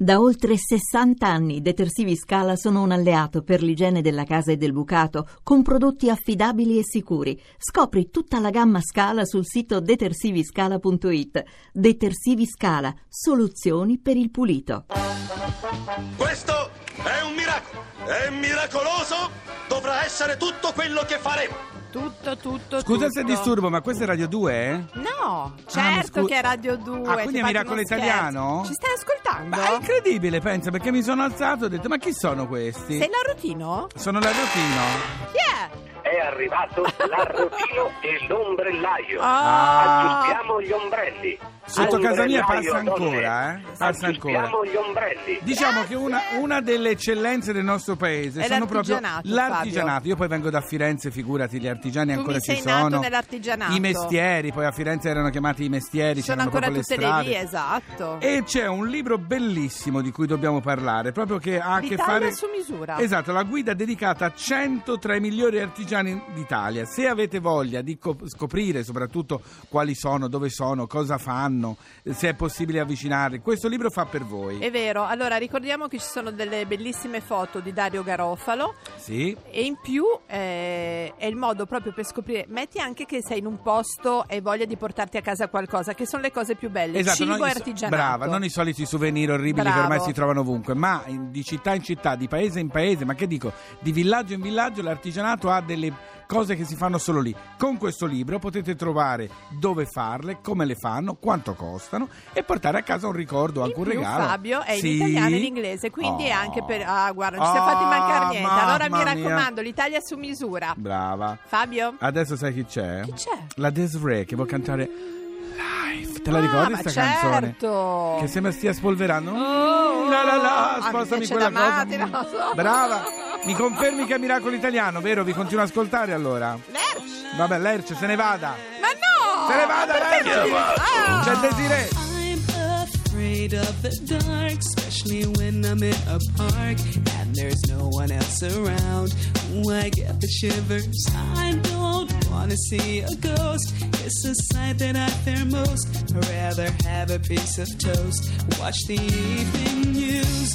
Da oltre 60 anni Detersivi Scala sono un alleato per l'igiene della casa e del bucato, con prodotti affidabili e sicuri. Scopri tutta la gamma Scala sul sito detersiviscala.it. Detersivi Scala, soluzioni per il pulito. Questo è un miracolo! È miracoloso! Dovrà essere tutto quello che faremo! Tutto, tutto, Scusa tutto. se disturbo, ma questo è Radio 2? eh? No, mi certo scu- che è Radio 2. Ah, quindi è Miracolo. Italiano? Ci stai ascoltando? Ma è incredibile, pensa, perché mi sono alzato e ho detto, ma chi sono questi? Sei l'arrotino? Sono la Rotino. Chi è? È arrivato l'arrotino e l'ombrellaio. Ah. Aggiustiamo gli ombrelli. Sotto casa mia passa ancora, eh? Passa ancora. Gli ombrelli. Diciamo che una, una delle eccellenze del nostro paese È sono proprio l'artigianato. Fabio. Io poi vengo da Firenze, figurati, gli artigiani Tu ancora mi ci sono. nell'artigianato. I mestieri, poi a Firenze erano chiamati i mestieri, Sono ancora tutte le strade. le vie, esatto. E c'è un libro bellissimo di cui dobbiamo parlare, proprio che ha a che fare su misura. Esatto, la guida dedicata a 100 tra i migliori artigiani d'Italia. Se avete voglia di co- scoprire soprattutto quali sono, dove sono, cosa fanno, se è possibile avvicinarli, questo libro fa per voi. È vero, allora ricordiamo che ci sono delle bellissime foto di Dario Garofalo Sì. e in più eh, è il modo proprio per scoprire, metti anche che sei in un posto e voglia di portarti a casa qualcosa, che sono le cose più belle, Esatto, cibo e artigianato. brava, non i soliti souvenir orribili che Bravo. ormai si trovano ovunque, ma in- di città in città, di paese in paese, ma che dico, di villaggio in villaggio l'artigianato ha delle cose che si fanno solo lì. Con questo libro potete trovare dove farle, come le fanno, quanto costano e portare a casa un ricordo, anche in un regalo. Fabio è in Sì. italiano e in inglese, quindi è Oh. anche per... Ah, guarda, non ci siamo Ah, fatti mancare niente. Allora mi mamma mia. raccomando, l'Italia su misura. Brava. Fabio? Adesso sai chi c'è? Chi c'è? La Desiree che vuol cantare live. Te la Ah, ricordi ma questa certo. canzone? Che sembra stia spolverando. Oh, la la la, ah, mi spostami quella cosa. lo so. Brava. Mi confermi che è Miracolo Italiano, vero? Vi continuo ad ascoltare allora. Lerch. Vabbè, Lerce se ne vada. Ma no! Se ne vada, Lerce. Ah. C'è Desiree. I'm afraid of the dark, especially when I'm in a park and there's no one else around. Ooh, I get the shivers. I don't wanna see a ghost. It's a sight that I fear most. I'd rather have a piece of toast. Watch the evening news.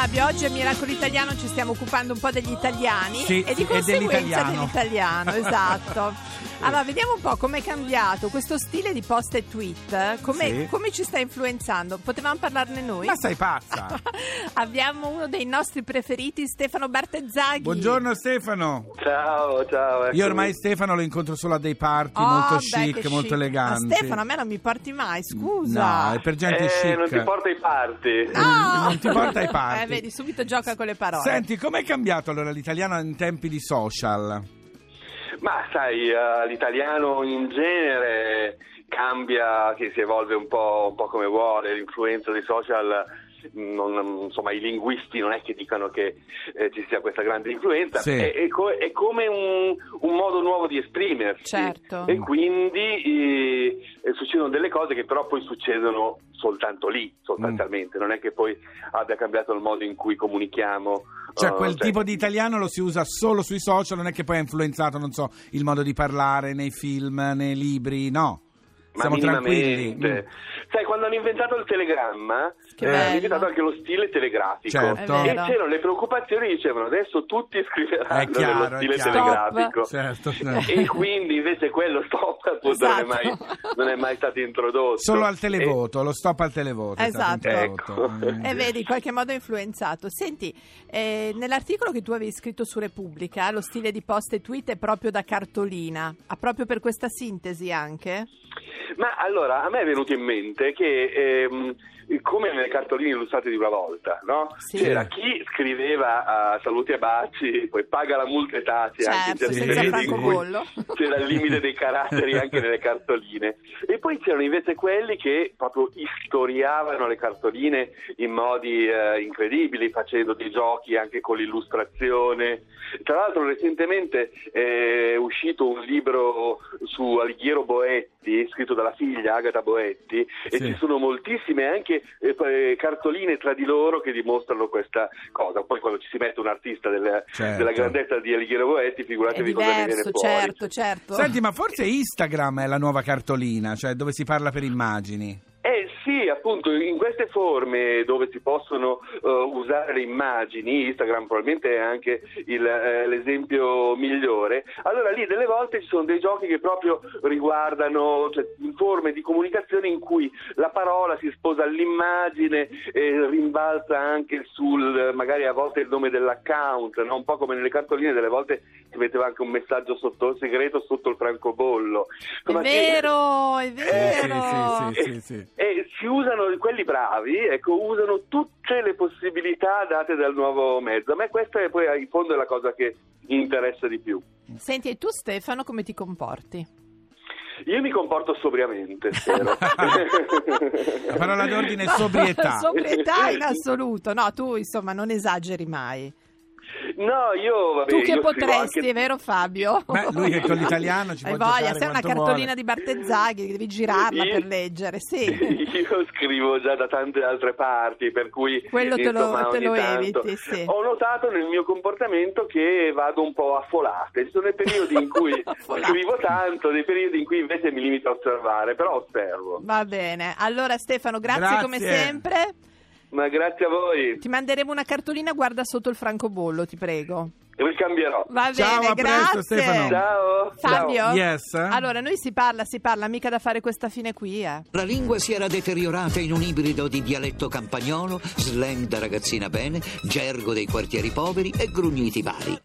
Fabio, oggi a Miracolo Italiano ci stiamo occupando un po' degli italiani Sì, e di e conseguenza dell'italiano. dell'italiano, esatto. Allora, vediamo un po' com'è cambiato questo stile di post e tweet. Come, Sì. come ci sta influenzando? Potevamo parlarne noi? Ma sei pazza? Abbiamo uno dei nostri preferiti, Stefano Bartezzaghi. Buongiorno Stefano. Ciao, ciao. eccomi. Io ormai Stefano lo incontro solo a dei party Oh, molto beh, chic, che molto chic. eleganti. Ma Stefano, a me non mi porti mai, scusa. No, è per gente Eh, chic. non ti porta ai party. No! Non ti porta ai party. Eh, vedi, subito gioca con le parole. Senti, com'è cambiato allora l'italiano in tempi di social? Ma sai, eh, l'italiano in genere cambia, si evolve un po', un po' come vuole, l'influenza dei social. Non- insomma, i linguisti non è che dicano che eh, ci sia questa grande influenza, Sì. è, è co- è come un, un modo nuovo di esprimersi. Certo. E quindi eh, succedono delle cose che però poi succedono soltanto lì, sostanzialmente. Mm. Non è che poi abbia cambiato il modo in cui comunichiamo. Cioè, eh, quel cioè- tipo di italiano lo si usa solo sui social, non è che poi ha influenzato, non so, il modo di parlare nei film, nei libri, no. Ma Siamo tranquilli. Mm. Sai, quando hanno inventato il telegramma, Che eh, hanno inventato anche lo stile telegrafico. Certo. E c'erano le preoccupazioni, dicevano adesso tutti scriveranno È chiaro, nello stile telegrafico. Certo, certo. E quindi invece quello stop appunto non, è mai, Esatto. non è mai stato introdotto. Solo al E- televoto, lo stop al televoto. è stato Esatto. Ecco. E vedi, in qualche modo ha influenzato. Senti, eh, nell'articolo che tu avevi scritto su Repubblica, lo stile di post e tweet è proprio da cartolina. Ha proprio per questa sintesi anche? Ma allora, a me è venuto in mente che ehm, come nelle cartoline illustrate di una volta, no? Sì. C'era chi scriveva a saluti e baci, poi paga la multa e taci anche Certo, periodi in c'era il limite dei caratteri anche nelle cartoline. E poi c'erano invece quelli che proprio istoriavano le cartoline in modi eh, incredibili, facendo dei giochi anche con l'illustrazione. Tra l'altro recentemente è uscito un libro su Alighiero Boetti, scritto dalla figlia Agata Boetti, e Sì. ci sono moltissime anche eh, eh, cartoline tra di loro che dimostrano questa cosa. Poi quando ci si mette un artista del- Certo. della grandezza di Alighiero Boetti, figuratevi cosa ne viene diverso, fuori. certo, certo. Senti, ma forse Instagram è la nuova cartolina, cioè dove si parla per immagini. Eh sì, appunto, in queste forme dove si possono eh, usare le immagini, Instagram probabilmente è anche il, eh, l'esempio migliore, allora lì delle volte ci sono dei giochi che proprio riguardano cioè, forme di comunicazione in cui la parola si sposa all'immagine e rimbalza anche sul, magari a volte il nome dell'account, no? un po' come nelle cartoline, delle volte si metteva anche un messaggio sotto, segreto sotto il francobollo. È Insomma, che- vero, è Sì, vero. sì, sì, sì, sì. e si usano, quelli bravi, ecco, usano tutte le possibilità date dal nuovo mezzo. A me questa è poi in fondo è la cosa che interessa di più. Senti, e tu Stefano come ti comporti? Io mi comporto sobriamente, spero. La parola d'ordine è sobrietà. sobrietà in assoluto. No, tu insomma non esageri mai. No, io vabbè, tu che potresti, anche- è vero Fabio? Beh, lui che con l'italiano ci Hai può voglia, sei una cartolina vuole. di Bartezzaghi, devi girarla Io- per leggere, sì. Io scrivo già da tante altre parti, per cui Quello te lo- te lo tanto eviti, sì. Ho notato nel mio comportamento che vado un po' a folate. Ci sono dei periodi in cui scrivo tanto, dei periodi in cui invece mi limito a osservare, però osservo. Va bene. Allora Stefano, grazie, Grazie. come sempre. Ma grazie a voi, Ti manderemo una cartolina, guarda sotto il francobollo, ti prego. ricambierò. Va Ciao, bene, a presto, grazie. Stefano. Ciao. Fabio? ciao. Yes? Allora, noi si parla, si parla, mica da fare questa fine qui, eh. La lingua si era deteriorata in un ibrido di dialetto campagnolo, slang da ragazzina bene, gergo dei quartieri poveri e grugniti vari.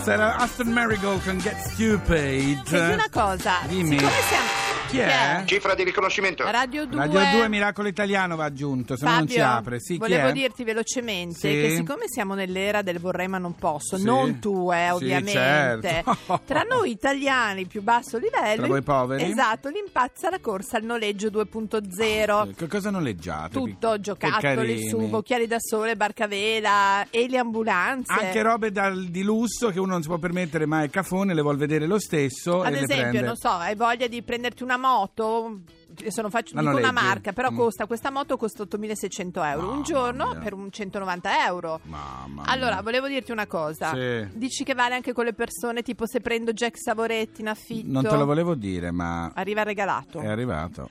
Yes, era Aston Marigold con Get Stupid. senti una cosa. Dimmi. Siccome siamo... Chi è? Cifra di riconoscimento. Radio 2. Radio 2 Miracolo Italiano va aggiunto, se no non Fabio, ci apre. Sì, chi volevo è? dirti velocemente Sì. che siccome siamo nell'era del vorrei ma non posso, Sì. non tu eh, Sì, ovviamente, certo. tra noi italiani più basso livello, Tra voi poveri? esatto, l'impazza la corsa al noleggio 2.0. Che cosa noleggiate? Tutto, Che giocattoli, carini. su, occhiali da sole, barca a vela e le ambulanze. Anche robe dal- di lusso che uno non si può permettere mai cafone, le vuol vedere lo stesso Ad e le esempio, prende. non so, hai voglia di prenderti una moto? Adesso non faccio dico una marca, però Mm. costa questa moto costa 8600 euro. un Mamma giorno mia. per un 190 euro. Mamma Allora, mia. volevo dirti una cosa. Sì. Dici che vale anche con le persone, tipo se prendo Jack Savoretti in affitto. Non te lo volevo dire, ma Arriva regalato. è arrivato.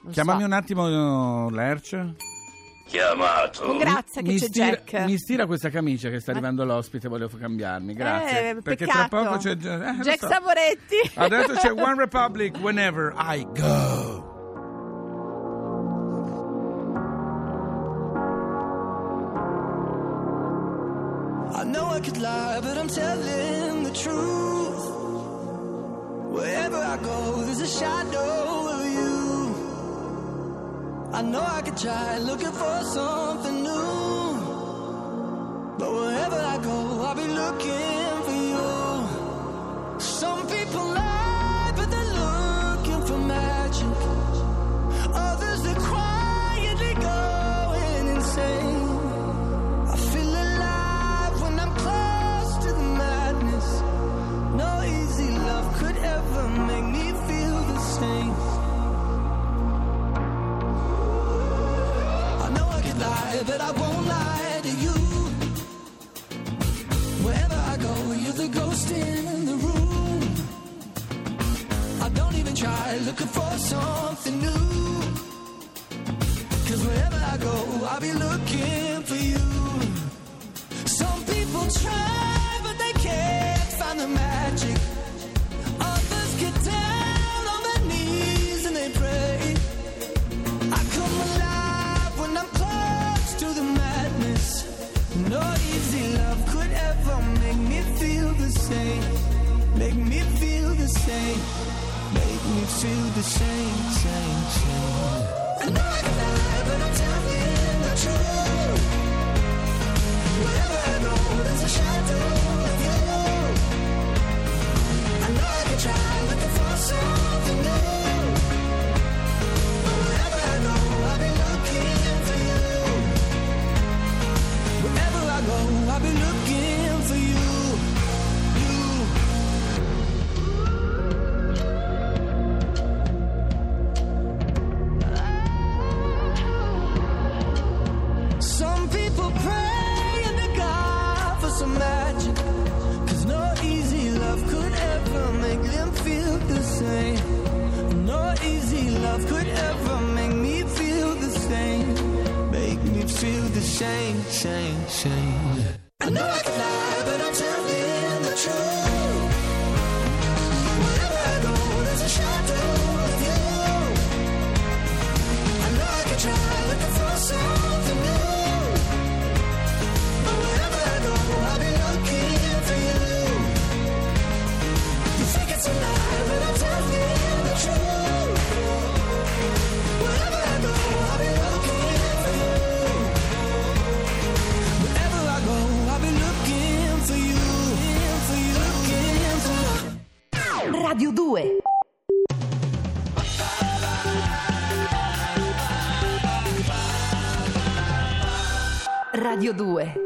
Non Chiamami so. un attimo, Lerch. Chiamato. Oh, grazie che mi, c'è stira, Jack. mi stira questa camicia che sta arrivando l'ospite, volevo cambiarmi, grazie. Eh, Perché peccato. tra poco c'è eh, Jack so. Savoretti. Adesso c'è One Republic Whenever I Go. I know I could lie, but I'm telling the truth. Wherever I go, there's a shadow. I know I could try looking for something new. But wherever I go, I'll be looking to the same, same. Make them feel the same. No easy love could ever make me feel the same. Make me feel the same, same, same. I know I Radio 2